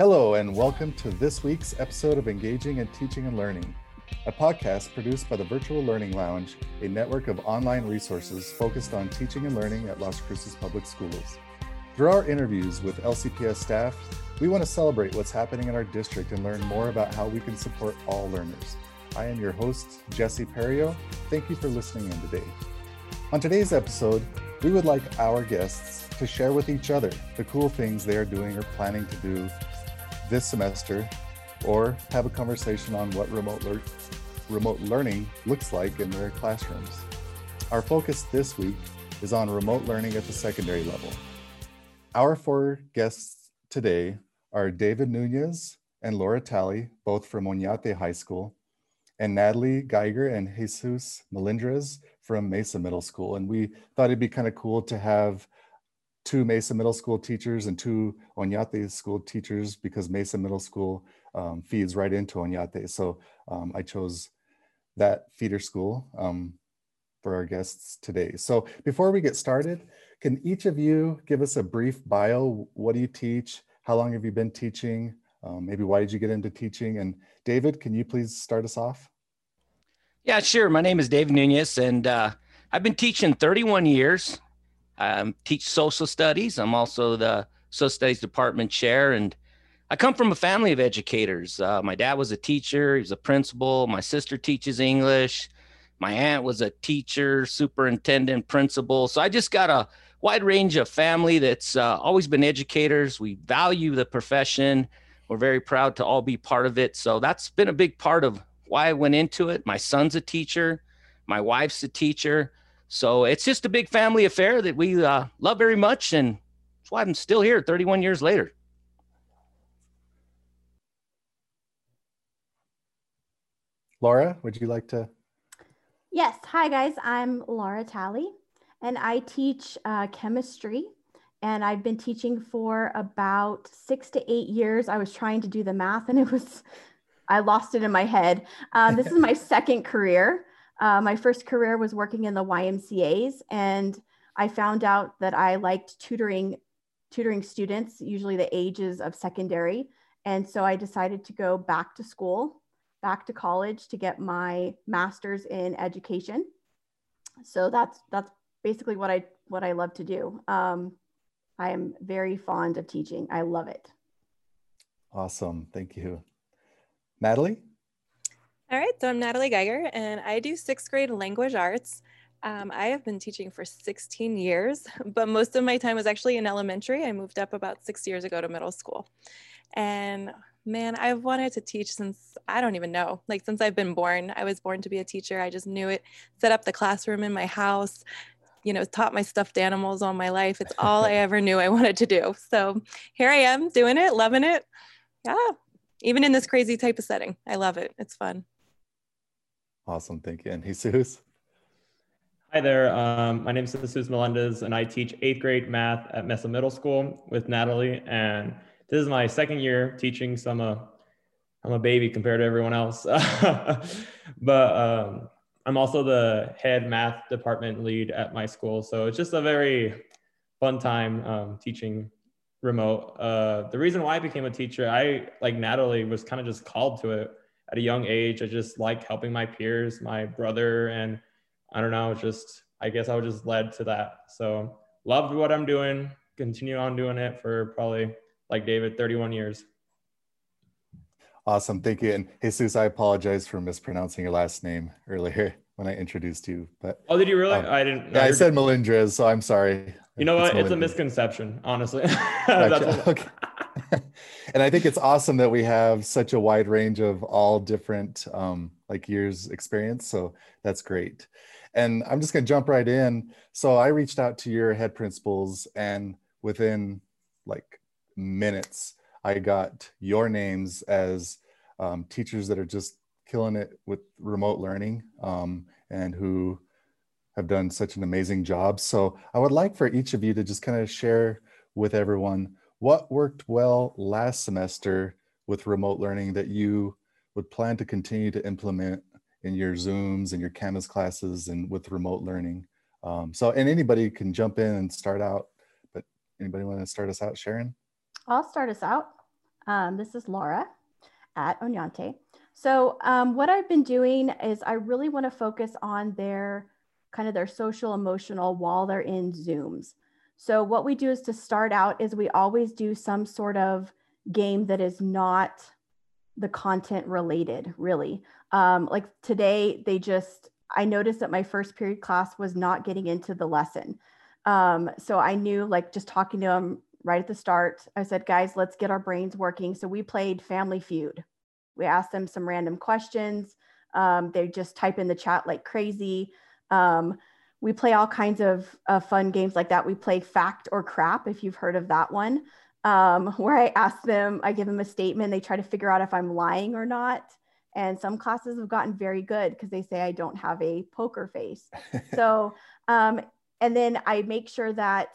Hello, and welcome to this week's episode of Engaging in Teaching and Learning, a podcast produced by the Virtual Learning Lounge, a network of online resources focused on teaching and learning at Las Cruces Public Schools. Through our interviews with LCPS staff, we want to celebrate what's happening in our district and learn more about how we can support all learners. I am your host, Jesse Perio. Thank you for listening in today. On today's episode, we would like our guests to share with each other the cool things they are doing or planning to do this semester, or have a conversation on what remote, lear- remote learning looks like in their classrooms. Our focus this week is on remote learning at the secondary level. Our four guests today are David Nunez and Laura Talley, both from Oñate High School, and Natalie Geiger and Jesus Melendrez from Mesa Middle School. And we thought it'd be kind of cool to have two Mesa Middle School teachers and two Oñate School teachers because Mesa Middle School um, feeds right into Oñate. So um, I chose that feeder school um, for our guests today. So before we get started, can each of you give us a brief bio? What do you teach? How long have you been teaching? Um, maybe why did you get into teaching? And David, can you please start us off? Yeah, sure. My name is Dave Nunez, and uh, I've been teaching 31 years. I um, teach social studies. I'm also the social studies department chair, and I come from a family of educators. Uh, my dad was a teacher, he was a principal. My sister teaches English. My aunt was a teacher, superintendent, principal. So I just got a wide range of family that's uh, always been educators. We value the profession. We're very proud to all be part of it. So that's been a big part of why I went into it. My son's a teacher, my wife's a teacher. So it's just a big family affair that we uh, love very much. And that's why I'm still here 31 years later. Laura, would you like to? Yes. Hi, guys. I'm Laura Talley, and I teach uh, chemistry. And I've been teaching for about six to eight years. I was trying to do the math, and it was I lost it in my head. Um, this is my second career. Uh, my first career was working in the YMCA's, and I found out that I liked tutoring tutoring students, usually the ages of secondary. And so I decided to go back to school, back to college to get my master's in education. So that's that's basically what I what I love to do. Um, I am very fond of teaching. I love it. Awesome, thank you. Natalie? All right, so I'm Natalie Geiger and I do sixth grade language arts. Um, I have been teaching for 16 years, but most of my time was actually in elementary. I moved up about six years ago to middle school. And man, I've wanted to teach since I don't even know, like since I've been born. I was born to be a teacher. I just knew it, set up the classroom in my house, you know, taught my stuffed animals all my life. It's all I ever knew I wanted to do. So here I am doing it, loving it. Yeah, even in this crazy type of setting. I love it. It's fun. Awesome. Thank you. And Jesus? Hi there. Um, my name is Jesus Melendez, and I teach eighth grade math at Mesa Middle School with Natalie. And this is my second year teaching, so I'm a, I'm a baby compared to everyone else. but um, I'm also the head math department lead at my school. So it's just a very fun time um, teaching remote. Uh, the reason why I became a teacher, I like Natalie was kind of just called to it at a young age. I just like helping my peers, my brother, and I don't know, just I guess I was just led to that. So loved what I'm doing. Continue on doing it for probably like David, 31 years. Awesome, thank you. And Jesus, I apologize for mispronouncing your last name earlier when I introduced you. But oh, did you really? Um, I didn't. Yeah, I said Melindres, so I'm sorry. You know what? It's, it's a misconception, honestly. okay. and I think it's awesome that we have such a wide range of all different um, like years experience. So that's great. And I'm just going to jump right in. So I reached out to your head principals, and within like minutes, I got your names as um, teachers that are just killing it with remote learning um, and who have done such an amazing job. So I would like for each of you to just kind of share with everyone what worked well last semester with remote learning that you would plan to continue to implement in your Zooms and your Canvas classes and with remote learning. Um, so, and anybody can jump in and start out, but anybody want to start us out, Sharon? I'll start us out. Um, this is Laura at Oñate. So um, what I've been doing is I really want to focus on their kind of their social emotional while they're in Zooms. So what we do is to start out is we always do some sort of game that is not the content related, really. Um, like today, they just, I noticed that my first period class was not getting into the lesson. Um, so I knew, like, just talking to them right at the start, I said, guys, let's get our brains working. So we played Family Feud. We asked them some random questions. Um, they just type in the chat like crazy. Um, we play all kinds of uh, fun games like that. We play Fact or Crap, if you've heard of that one um, where I ask them, I give them a statement, they try to figure out if I'm lying or not. And some classes have gotten very good because they say I don't have a poker face. so, um, and then I make sure that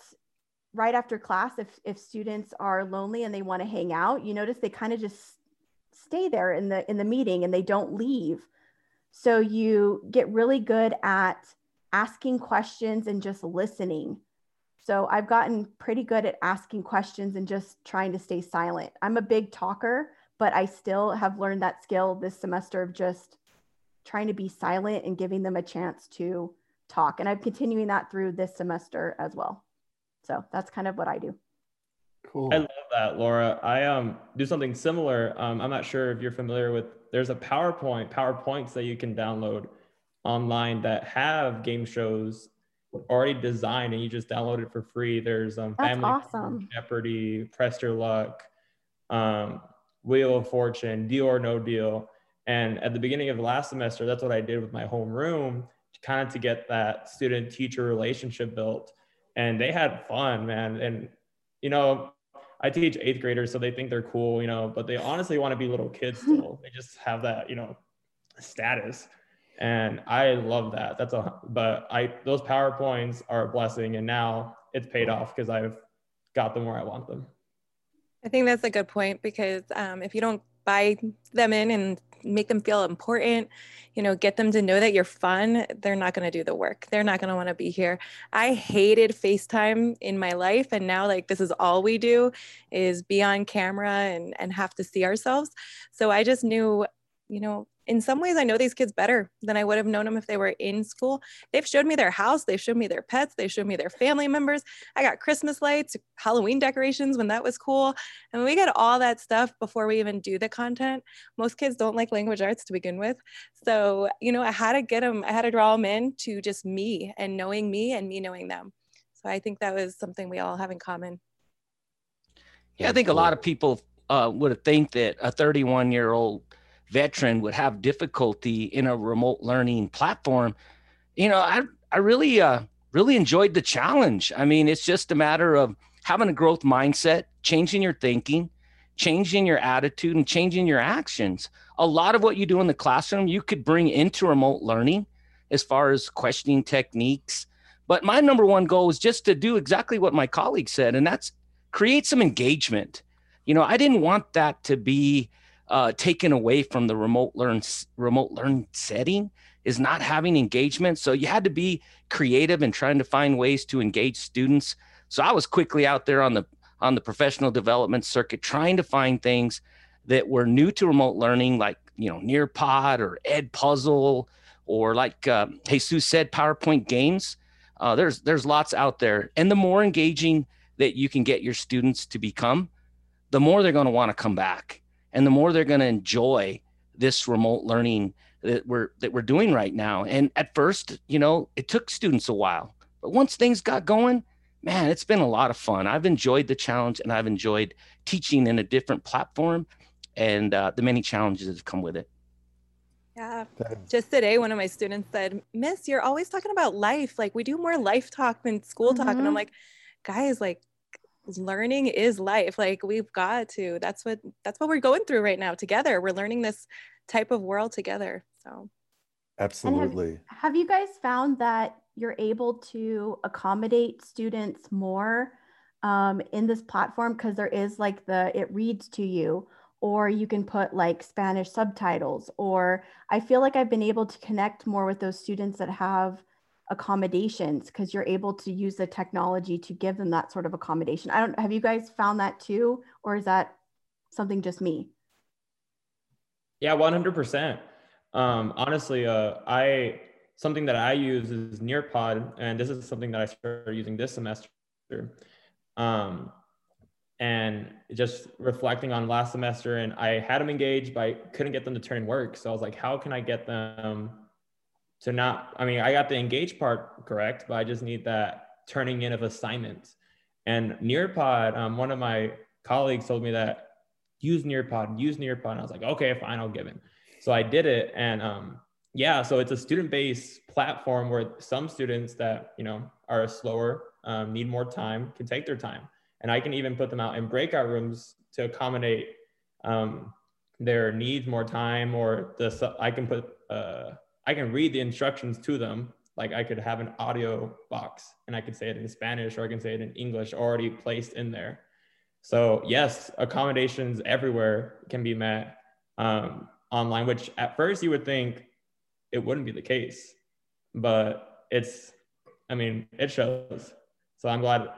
right after class, if, if students are lonely and they want to hang out, you notice they kind of just stay there in the in the meeting and they don't leave. So you get really good at asking questions and just listening so I've gotten pretty good at asking questions and just trying to stay silent. I'm a big talker, but I still have learned that skill this semester of just trying to be silent and giving them a chance to talk. And I'm continuing that through this semester as well. So that's kind of what I do. Cool. I love that, Laura. I um do something similar. Um, I'm not sure if you're familiar with. There's a PowerPoint, PowerPoints that you can download online that have game shows already designed and you just download it for free. There's um, That's Family awesome. Jeopardy, Press Your Luck, um, Wheel of Fortune, Deal or No Deal. And at the beginning of the last semester, that's what I did with my homeroom, to kind of to get that student teacher relationship built. And they had fun, man. And, you know, I teach eighth graders, so they think they're cool, you know, but they honestly want to be little kids still. they just have that, you know, status and i love that. That's a but i those powerpoints are a blessing. And now it's paid off because i've got them where i want them. I think that's a good point because um, if you don't buy them in and make them feel important you know get them to know that you're fun they're not going to do the work. They're not going to want to be here. I hated facetime in my life. And now like this is all we do is be on camera and and have to see ourselves. So i just knew you know in some ways, I know these kids better than I would have known them if they were in school. They've showed me their house, they've showed me their pets, they've showed me their family members. I got Christmas lights, Halloween decorations when that was cool. And we get all that stuff before we even do the content. Most kids don't like language arts to begin with. So, you know, I had to get them, I had to draw them in to just me and knowing me and me knowing them. So I think that was something we all have in common. Yeah, I think a lot of people uh, would think that a 31 year old veteran would have difficulty in a remote learning platform, you know, I I really uh really enjoyed the challenge. I mean, it's just a matter of having a growth mindset, changing your thinking, changing your attitude and changing your actions. A lot of what you do in the classroom you could bring into remote learning as far as questioning techniques. But my number one goal is just to do exactly what my colleague said, and that's create some engagement. You know, I didn't want that to be uh, taken away from the remote learn remote learn setting is not having engagement. So you had to be creative and trying to find ways to engage students. So I was quickly out there on the on the professional development circuit trying to find things that were new to remote learning, like you know Nearpod or Edpuzzle, or like uh, Jesus said, PowerPoint games. Uh, there's there's lots out there, and the more engaging that you can get your students to become, the more they're going to want to come back and the more they're going to enjoy this remote learning that we're that we're doing right now and at first you know it took students a while but once things got going man it's been a lot of fun i've enjoyed the challenge and i've enjoyed teaching in a different platform and uh, the many challenges that have come with it yeah. Just today, one of my students said, Miss, you're always talking about life. Like, we do more life talk than school mm-hmm. talk. And I'm mm-hmm. like, guys, like, learning is life like we've got to that's what that's what we're going through right now together. We're learning this type of world together so. Absolutely. Have, have, you guys found that you're able to accommodate students more um, in this platform? Because there is like the it reads to you or you can put like spanish subtitles or i feel like i've been able to connect more with those students that have accommodations because you're able to use the technology to give them that sort of accommodation. I don't have you guys found that too, or is that something just me? Yeah, 100%. Um, honestly, uh, I something that I use is Nearpod, and this is something that I started using this semester. Um, and just reflecting on last semester, and I had them engaged, but I couldn't get them to turn in work. So I was like, how can I get them to not? I mean, I got the engage part correct, but I just need that turning in of assignments. And Nearpod, um, one of my colleagues told me that use Nearpod, use Nearpod. And I was like, okay, fine, I'll give it. So I did it, and um, yeah, so it's a student-based platform where some students that you know are slower, um, need more time, can take their time, and I can even put them out in breakout rooms to accommodate um, their needs more time, or the I can put uh, I can read the instructions to them. Like I could have an audio box, and I could say it in Spanish, or I can say it in English, already placed in there. So yes, accommodations everywhere can be met um, online, which at first you would think it wouldn't be the case. But it's, I mean, it shows. So I'm glad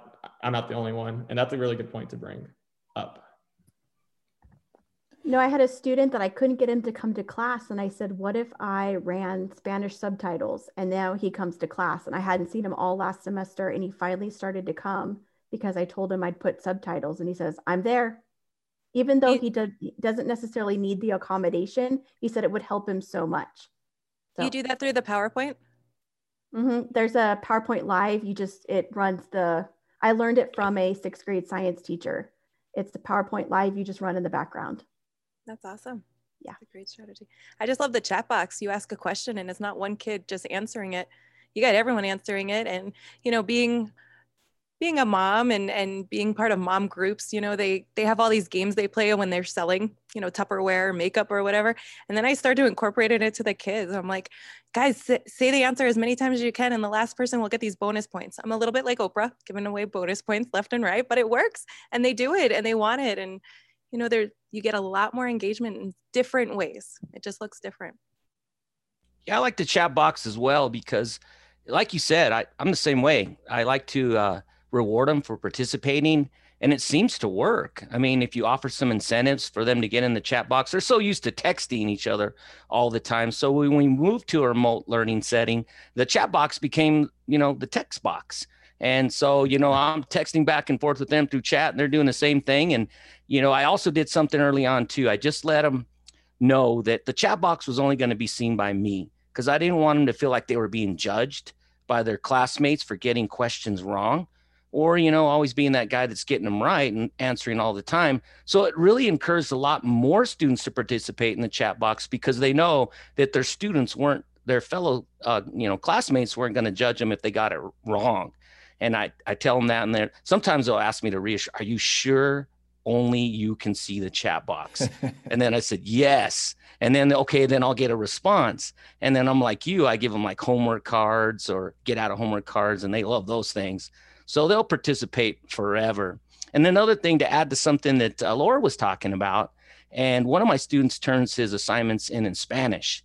I'm not the only one. And that's a really good point to bring up. No, I had a student that I couldn't get him to come to class. And I said, What if I ran Spanish subtitles? And now he comes to class. And I hadn't seen him all last semester. And he finally started to come because I told him I'd put subtitles. And he says, I'm there. Even though he, he doesn't necessarily need the accommodation, he said it would help him so much. So. You do that through the PowerPoint? Mm-hmm. There's a PowerPoint Live. You just, it runs the, I learned it from a sixth grade science teacher. It's the PowerPoint Live. You just run in the background. That's awesome. Yeah. That's a great strategy. I just love the chat box. You ask a question and it's not one kid just answering it. You got everyone answering it. And, you know, being being a mom and and being part of mom groups you know they they have all these games they play when they're selling you know tupperware makeup or whatever and then i start to incorporate it into the kids i'm like guys say the answer as many times as you can and the last person will get these bonus points i'm a little bit like oprah giving away bonus points left and right but it works and they do it and they want it and you know there you get a lot more engagement in different ways it just looks different yeah i like the chat box as well because like you said I, i'm the same way i like to uh, reward them for participating and it seems to work. I mean, if you offer some incentives for them to get in the chat box, they're so used to texting each other all the time. So when we moved to a remote learning setting, the chat box became, you know, the text box. And so, you know, I'm texting back and forth with them through chat and they're doing the same thing. And, you know, I also did something early on too. I just let them know that the chat box was only going to be seen by me because I didn't want them to feel like they were being judged by their classmates for getting questions wrong or you know always being that guy that's getting them right and answering all the time so it really encouraged a lot more students to participate in the chat box because they know that their students weren't their fellow uh, you know classmates weren't going to judge them if they got it wrong and i i tell them that and then sometimes they'll ask me to reassure are you sure only you can see the chat box and then i said yes and then okay then i'll get a response and then i'm like you i give them like homework cards or get out of homework cards and they love those things so they'll participate forever. And another thing to add to something that uh, Laura was talking about, and one of my students turns his assignments in in Spanish.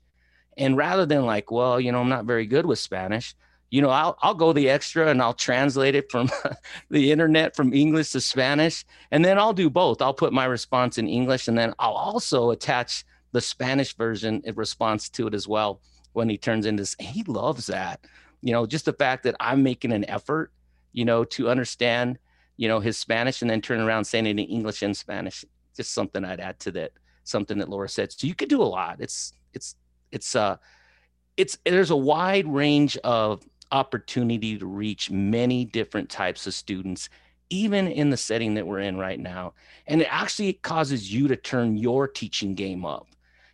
And rather than like, well, you know, I'm not very good with Spanish, you know, I'll, I'll go the extra and I'll translate it from the internet from English to Spanish. And then I'll do both. I'll put my response in English and then I'll also attach the Spanish version in response to it as well when he turns into, this. he loves that. You know, just the fact that I'm making an effort you know, to understand, you know, his Spanish and then turn around saying it in English and Spanish. Just something I'd add to that. Something that Laura said. So you could do a lot. It's it's it's uh it's there's a wide range of opportunity to reach many different types of students even in the setting that we're in right now. And it actually causes you to turn your teaching game up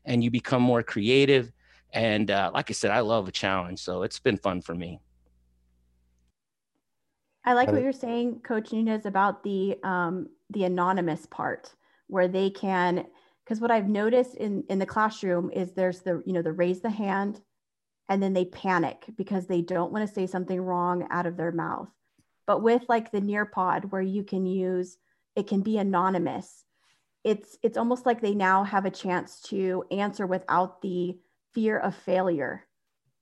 and you become more creative. And uh, like i said i love a challenge so it's been fun for me. I like what you're saying, Coach Nunez, about the um, the anonymous part, where they can, because what I've noticed in in the classroom is there's the you know the raise the hand, and then they panic because they don't want to say something wrong out of their mouth. But with like the Nearpod, where you can use it can be anonymous. It's it's almost like they now have a chance to answer without the fear of failure.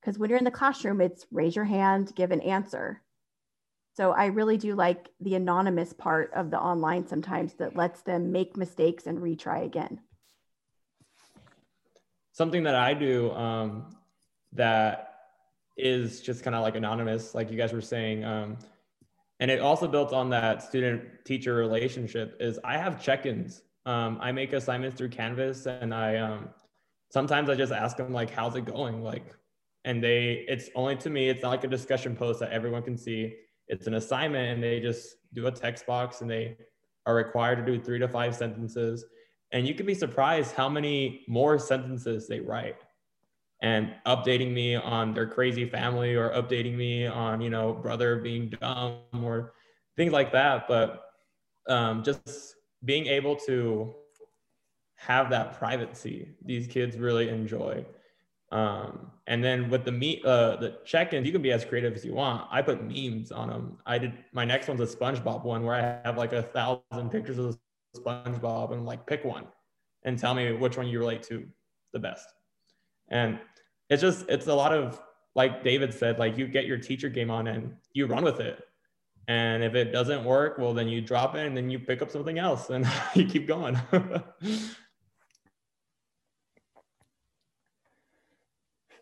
Because when you're in the classroom, it's raise your hand, give an answer So I really do like the anonymous part of the online sometimes that lets them make mistakes and retry again. Something that I do um, that is just kind of like anonymous, like you guys were saying. Um, and it also built on that student teacher relationship is I have check-ins. Um, I make assignments through Canvas and I um, sometimes I just ask them like, how's it going? Like, and they, it's only to me, it's not like a discussion post that everyone can see. It's an assignment and they just do a text box and they are required to do three to five sentences. And you can be surprised how many more sentences they write and updating me on their crazy family or updating me on you know brother being dumb or things like that. But um, just being able to have that privacy these kids really enjoy. Um, and then with the meet uh, the check-ins you can be as creative as you want. I put memes on them i did my next one's a spongebob one where i have like a thousand pictures of spongebob and like pick one and tell me which one you relate to the best and it's just, it's a lot of, like David said, like you get your teacher game on and you run with it. And if it doesn't work, well, then you drop it and then you pick up something else and you keep going.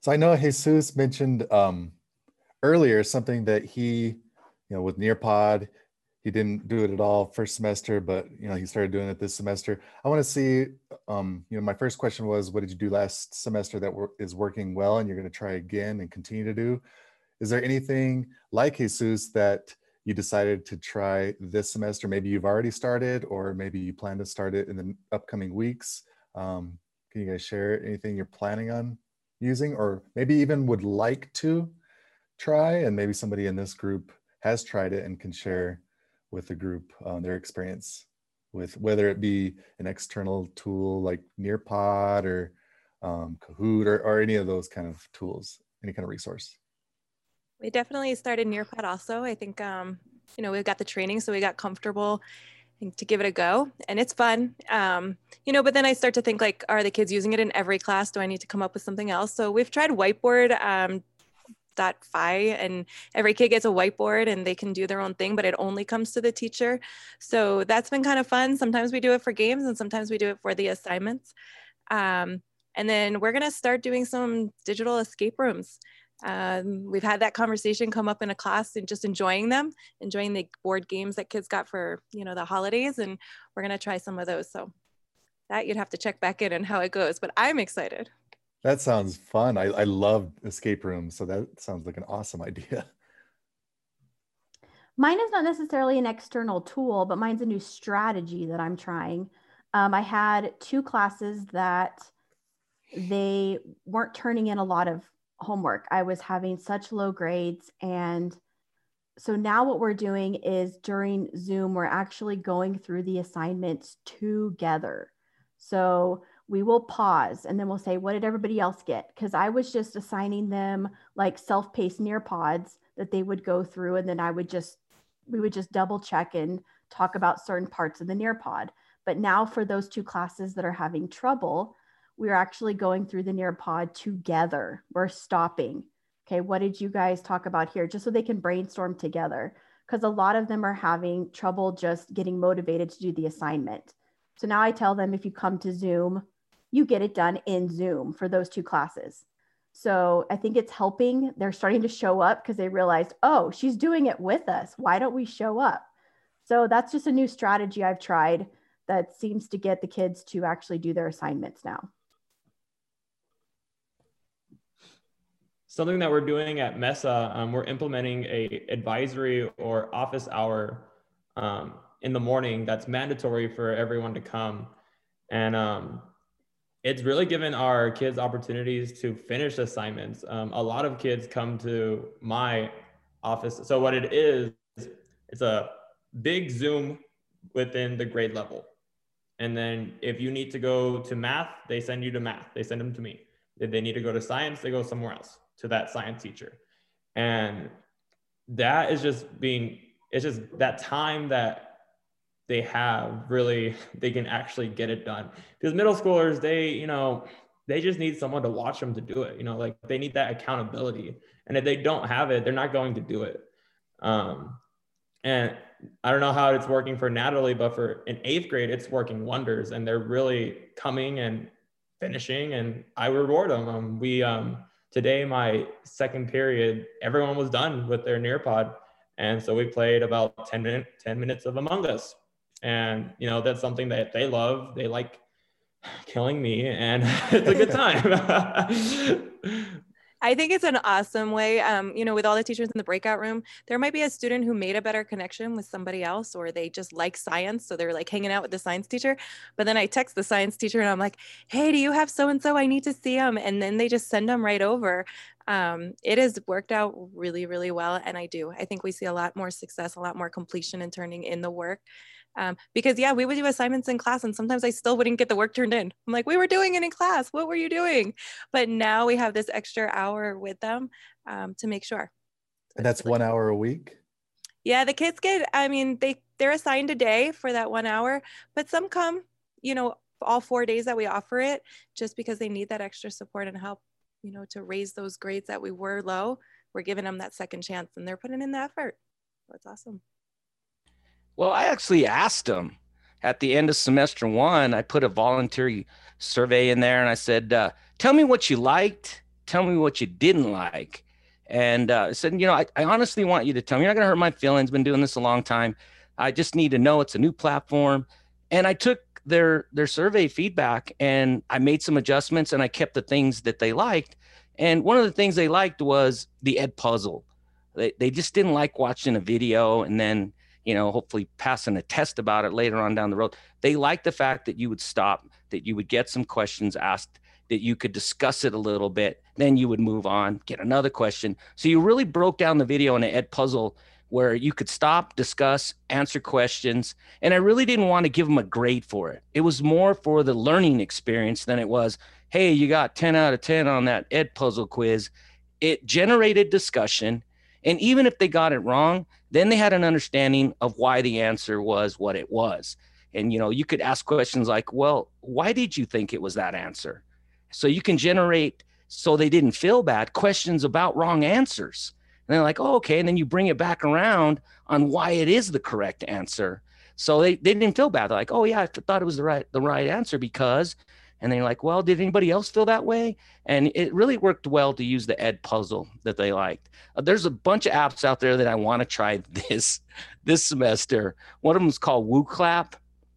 so I know Jesus mentioned um, earlier something that he, you know, with Nearpod, he didn't do it at all first semester, but you know he started doing it this semester. I want to see, um, you know, my first question was, what did you do last semester that is working well, and you're going to try again and continue to do? Is there anything like Jesus that you decided to try this semester? Maybe you've already started, or maybe you plan to start it in the upcoming weeks. Um, can you guys share anything you're planning on using, or maybe even would like to try? And maybe somebody in this group has tried it and can share with the group uh, their experience with whether it be an external tool like Nearpod or um, Kahoot or, or any of those kind of tools, any kind of resource. We definitely started Nearpod also. I think, um, you know, we got the training, so we got comfortable to give it a go and it's fun um, you know but then i start to think like are the kids using it in every class do i need to come up with something else so we've tried whiteboard um, Phi, and every kid gets a whiteboard and they can do their own thing but it only comes to the teacher. So that's been kind of fun. Sometimes we do it for games and sometimes we do it for the assignments. Um, and then we're going to start doing some digital escape rooms. Um, we've had that conversation come up in a class and just enjoying them enjoying the board games that kids got for you know the holidays and we're going to try some of those. So that you'd have to check back in and how it goes but i'm excited that sounds fun. I, I love escape rooms. So that sounds like an awesome idea. Mine is not necessarily an external tool, but mine's a new strategy that I'm trying. Um, I had two classes that they weren't turning in a lot of homework. I was having such low grades. And so now what we're doing is during Zoom, we're actually going through the assignments together. So we will pause and then we'll say, what did everybody else get? Because I was just assigning them like self paced Nearpods that they would go through. And then I would just, we would just double check and talk about certain parts of the Nearpod. But now for those two classes that are having trouble, we're actually going through the Nearpod together. We're stopping. Okay, what did you guys talk about here? Just so they can brainstorm together. Because a lot of them are having trouble just getting motivated to do the assignment. So now I tell them if you come to Zoom, you get it done in Zoom for those two classes. So I think it's helping. They're starting to show up because they realized, oh, she's doing it with us. Why don't we show up? So that's just a new strategy I've tried that seems to get the kids to actually do their assignments now. Something that we're doing at Mesa, um, we're implementing a advisory or office hour um, in the morning that's mandatory for everyone to come. And um, it's really given our kids opportunities to finish assignments. Um, a lot of kids come to my office. So what it is, it's a big Zoom within the grade level. And then if you need to go to math, they send you to math. They send them to me. If they need to go to science, they go somewhere else to that science teacher. And that is just being, it's just that time that they have really they can actually get it done. Because middle schoolers they you know they just need someone to watch them to do it you know like they need that accountability. And if they don't have it they're not going to do it. Um, and I don't know how it's working for Natalie, but for in eighth grade, it's working wonders, and they're really coming and finishing, and I reward them. Um, we um, today, my second period, everyone was done with their Nearpod, and so we played about 10 minutes 10 minutes of Among Us, and you know that's something that they love. They like killing me, and it's a good time. I think it's an awesome way. Um, you know, with all the teachers in the breakout room, there might be a student who made a better connection with somebody else, or they just like science. So they're like hanging out with the science teacher. But then I text the science teacher and I'm like, hey, do you have so and so? I need to see them. And then they just send them right over. Um, it has worked out really, really well. And I do. I think we see a lot more success, a lot more completion and turning in the work. Um, because yeah, we would do assignments in class and sometimes I still wouldn't get the work turned in. I'm like, we were doing it in class. What were you doing? But now we have this extra hour with them um, to make sure. And that's one hour a week? Yeah, the kids get, I mean, they, they're assigned a day for that one hour, but some come, you know, all four days that we offer it just because they need that extra support and help, you know, to raise those grades that we were low. We're giving them that second chance and they're putting in the effort. That's awesome. Well, I actually asked them at the end of semester one. I put a voluntary survey in there and I said, uh, Tell me what you liked, tell me what you didn't like. And uh, I said, You know, I, I honestly want you to tell me. You're not going to hurt my feelings. Been doing this a long time. I just need to know it's a new platform. And I took their their survey feedback and I made some adjustments and I kept the things that they liked. And one of the things they liked was the Edpuzzle. They, they just didn't like watching a video and then you know, hopefully passing a test about it later on down the road. They like the fact that you would stop, that you would get some questions asked, that you could discuss it a little bit, then you would move on, get another question. So you really broke down the video in an Edpuzzle where you could stop, discuss, answer questions. And I really didn't want to give them a grade for it. It was more for the learning experience than it was, hey, you got 10 out of 10 on that Edpuzzle quiz. It generated discussion and even if they got it wrong, then they had an understanding of why the answer was what it was. And you know, you could ask questions like, "Well, why did you think it was that answer?" So you can generate so they didn't feel bad questions about wrong answers. And they're like, "Oh, okay." And then you bring it back around on why it is the correct answer. So they, they didn't feel bad. They're like, "Oh yeah, I thought it was the right the right answer because and they're like, well, did anybody else feel that way? And it really worked well to use the Edpuzzle that they liked. Uh, there's a bunch of apps out there that I want to try this this semester. One of them is called WooClap.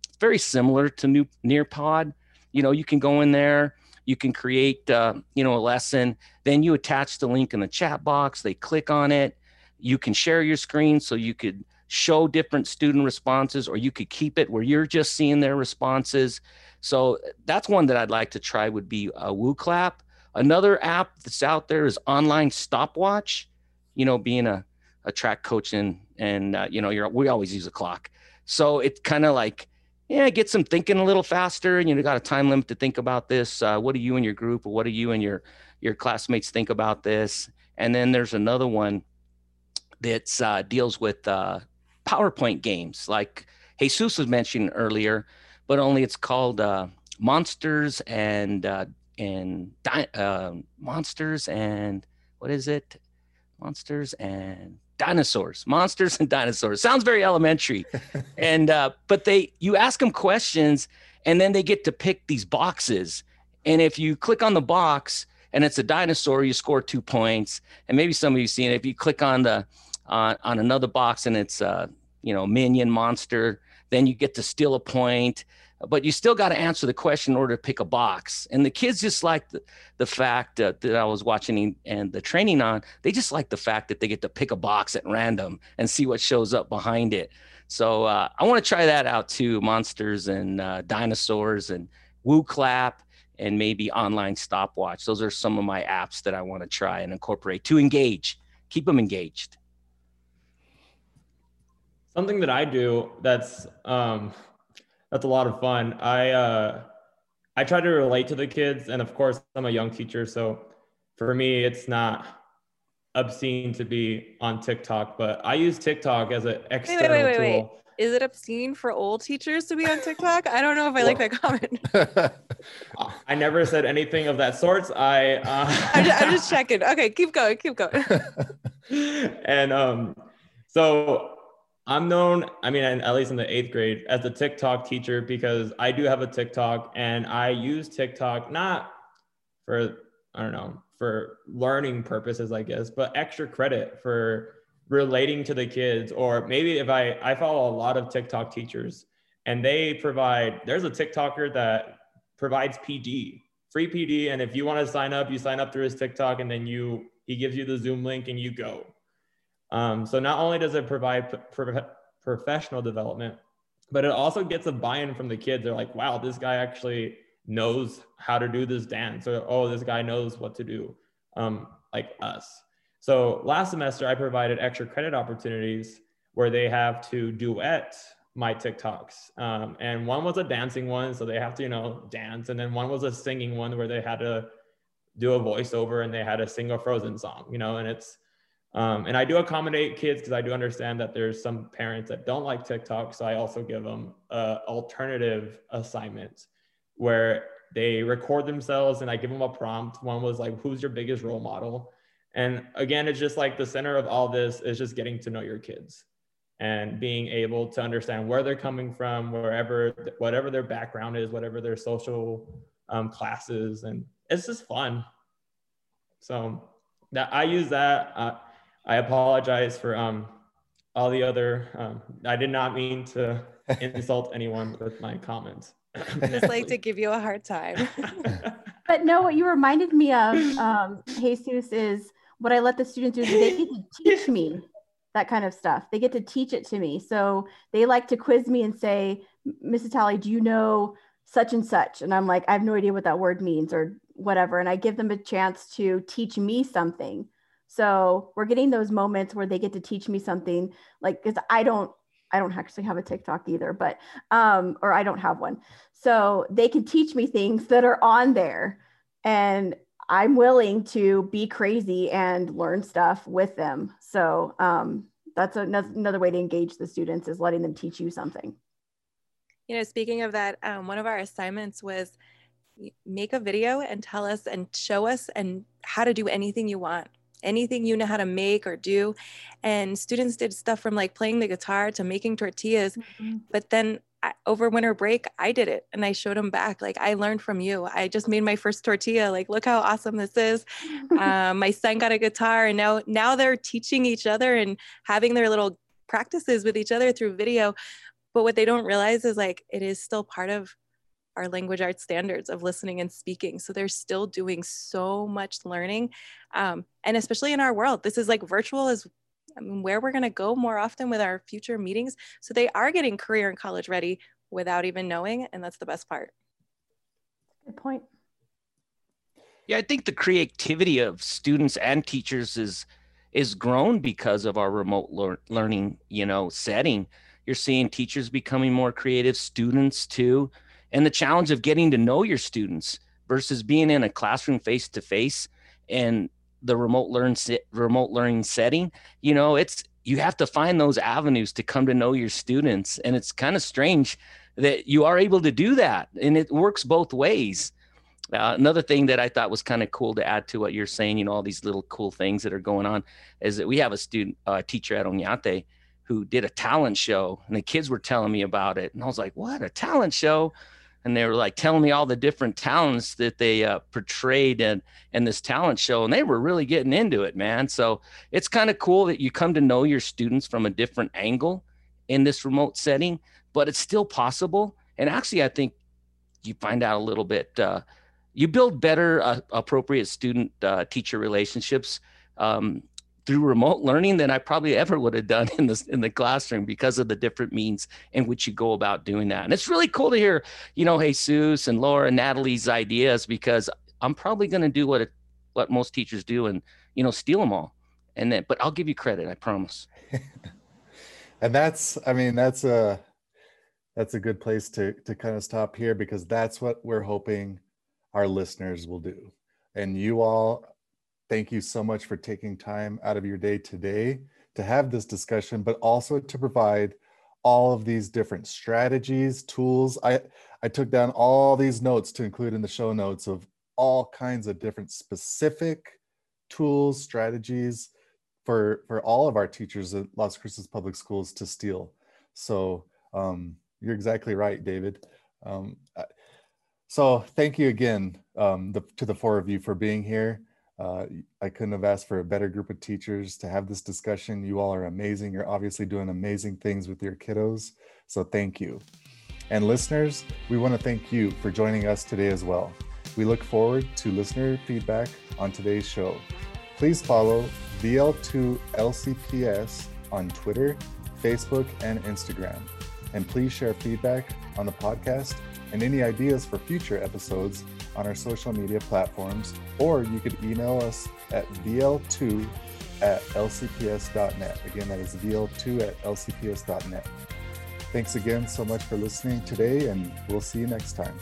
It's very similar to New Nearpod. You know, you can go in there, you can create, uh, you know, a lesson. Then you attach the link in the chat box. They click on it. You can share your screen so you could show different student responses, or you could keep it where you're just seeing their responses. So that's one that I'd like to try would be a WooClap. Another app that's out there is online stopwatch. You know, being a, a track coach and and uh, you know, you're we always use a clock. So it's kind of like yeah, get some thinking a little faster. And you got a time limit to think about this. Uh, what do you and your group, or what do you and your your classmates think about this? And then there's another one that uh, deals with uh, PowerPoint games, like Jesus was mentioning earlier but only it's called uh, Monsters and uh, and di- uh, Monsters and what is it? Monsters and dinosaurs. Monsters and dinosaurs. Sounds very elementary. And uh, but they you ask them questions and then they get to pick these boxes. And if you click on the box and it's a dinosaur you score two points. And maybe some of you seen it. If you click on the uh, on another box and it's uh, you know minion monster then you get to steal a point but you still got to answer the question in order to pick a box. And the kids just like the, the fact uh, that I was watching and the training on, they just like the fact that they get to pick a box at random and see what shows up behind it. So uh, I want to try that out too monsters and uh, dinosaurs and woo clap and maybe online stopwatch. Those are some of my apps that I want to try and incorporate to engage, keep them engaged. Something that I do that's um, that's a lot of fun. I uh, I try to relate to the kids, and of course, I'm a young teacher, so for me, it's not obscene to be on TikTok, but I use TikTok as an external wait, wait, wait, tool. Is it obscene for old teachers to be on TikTok? I don't know if I like that comment. I never said anything of that sort. I uh... I'm, just, I'm just checking. Okay, keep going, keep going. and um, so I'm known, I mean, at least in the eighth grade, as the TikTok teacher because I do have a TikTok and I use TikTok not for, I don't know, for learning purposes, I guess, but extra credit for relating to the kids. Or maybe if I, I follow a lot of TikTok teachers and they provide, there's a TikToker that provides PD, free PD. And if you want to sign up, you sign up through his TikTok and then you, he gives you the Zoom link and you go um, so not only does it provide pro- professional development, but it also gets a buy-in from the kids. They're like, wow, this guy actually knows how to do this dance, or oh, this guy knows what to do, um, like us. So last semester, I provided extra credit opportunities where they have to duet my TikToks. Um, and one was a dancing one, so they have to, you know, dance. And then one was a singing one where they had to do a voiceover and they had to sing a Frozen song, you know, and it's um, and I do accommodate kids because I do understand that there's some parents that don't like TikTok. So I also give them a alternative assignment where they record themselves and I give them a prompt. One was like, who's your biggest role model? And again, it's just like the center of all this is just getting to know your kids and being able to understand where they're coming from, wherever, whatever their background is, whatever their social um, classes. And it's just fun. So that I use that. Uh, I apologize for um, all the other. Um, I did not mean to insult anyone with my comments. Just like to give you a hard time. but no, what you reminded me of, um, Jesus, is what I let the students do. They get to teach me that kind of stuff. They get to teach it to me. So they like to quiz me and say, Mrs. Talley, do you know such and such? And I'm like, I have no idea what that word means or whatever. And I give them a chance to teach me something. So we're getting those moments where they get to teach me something like because I don't I don't actually have a TikTok either, but um, or I don't have one. So they can teach me things that are on there. And I'm willing to be crazy and learn stuff with them. So um, that's another way to engage the students is letting them teach you something. You know, speaking of that, um, one of our assignments was make a video and tell us and show us and how to do anything you want anything you know how to make or do. And students did stuff from like playing the guitar to making tortillas. Mm-hmm. But then I, over winter break, I did it and I showed them back. Like, I learned from you. I just made my first tortilla. Like, look how awesome this is. um, my son got a guitar, and now now they're teaching each other and having their little practices with each other through video. But what they don't realize is like it is still part of our language arts standards of listening and speaking. So they're still doing so much learning. Um, and especially in our world, this is like virtual is I mean, where we're going to go more often with our future meetings. So they are getting career and college ready without even knowing. And that's the best part. Good point. Yeah, I think the creativity of students and teachers is is grown because of our remote lear- learning, you know, setting. You're seeing teachers becoming more creative, students too and the challenge of getting to know your students versus being in a classroom face to face and the remote learn remote learning setting you know it's you have to find those avenues to come to know your students. And it's kind of strange that you are able to do that and it works both ways. Uh, another thing that I thought was kind of cool to add to what you're saying, you know, all these little cool things that are going on, is that we have a student, uh, teacher at Oñate, who did a talent show, and the kids were telling me about it, and I was like, "What? A talent show!" And they were like telling me all the different talents that they uh, portrayed in in this talent show and they were really getting into it man. So it's kind of cool that you come to know your students from a different angle in this remote setting but it's still possible. And actually i think you find out a little bit uh, you build better uh, appropriate student uh, teacher relationships um, through remote learning than I probably ever would have done in this in the classroom because of the different means in which you go about doing that. And it's really cool to hear, you know, Jesus and Laura and Natalie's ideas because I'm probably going to do what it, what most teachers do and you know steal them all. And then, but I'll give you credit, I promise. and that's, I mean, that's a that's a good place to to kind of stop here because that's what we're hoping our listeners will do. And you all thank you so much for taking time out of your day today to have this discussion, but also to provide all of these different strategies, tools. I, I took down all these notes to include in the show notes of all kinds of different specific tools, strategies for for all of our teachers at Las Cruces Public Schools to steal. So um, you're exactly right, David. Um, so thank you again um, the, to the four of you for being here. Uh, I couldn't have asked for a better group of teachers to have this discussion. You all are amazing. You're obviously doing amazing things with your kiddos. So thank you. And listeners, we want to thank you for joining us today as well. We look forward to listener feedback on today's show. Please follow VL2LCPS on Twitter, Facebook, and Instagram. And please share feedback on the podcast and any ideas for future episodes on our social media platforms, or you could email us at vl2 at lcps.net. Again, that is vl2 at lcps.net. Thanks again so much for listening today, and we'll see you next time.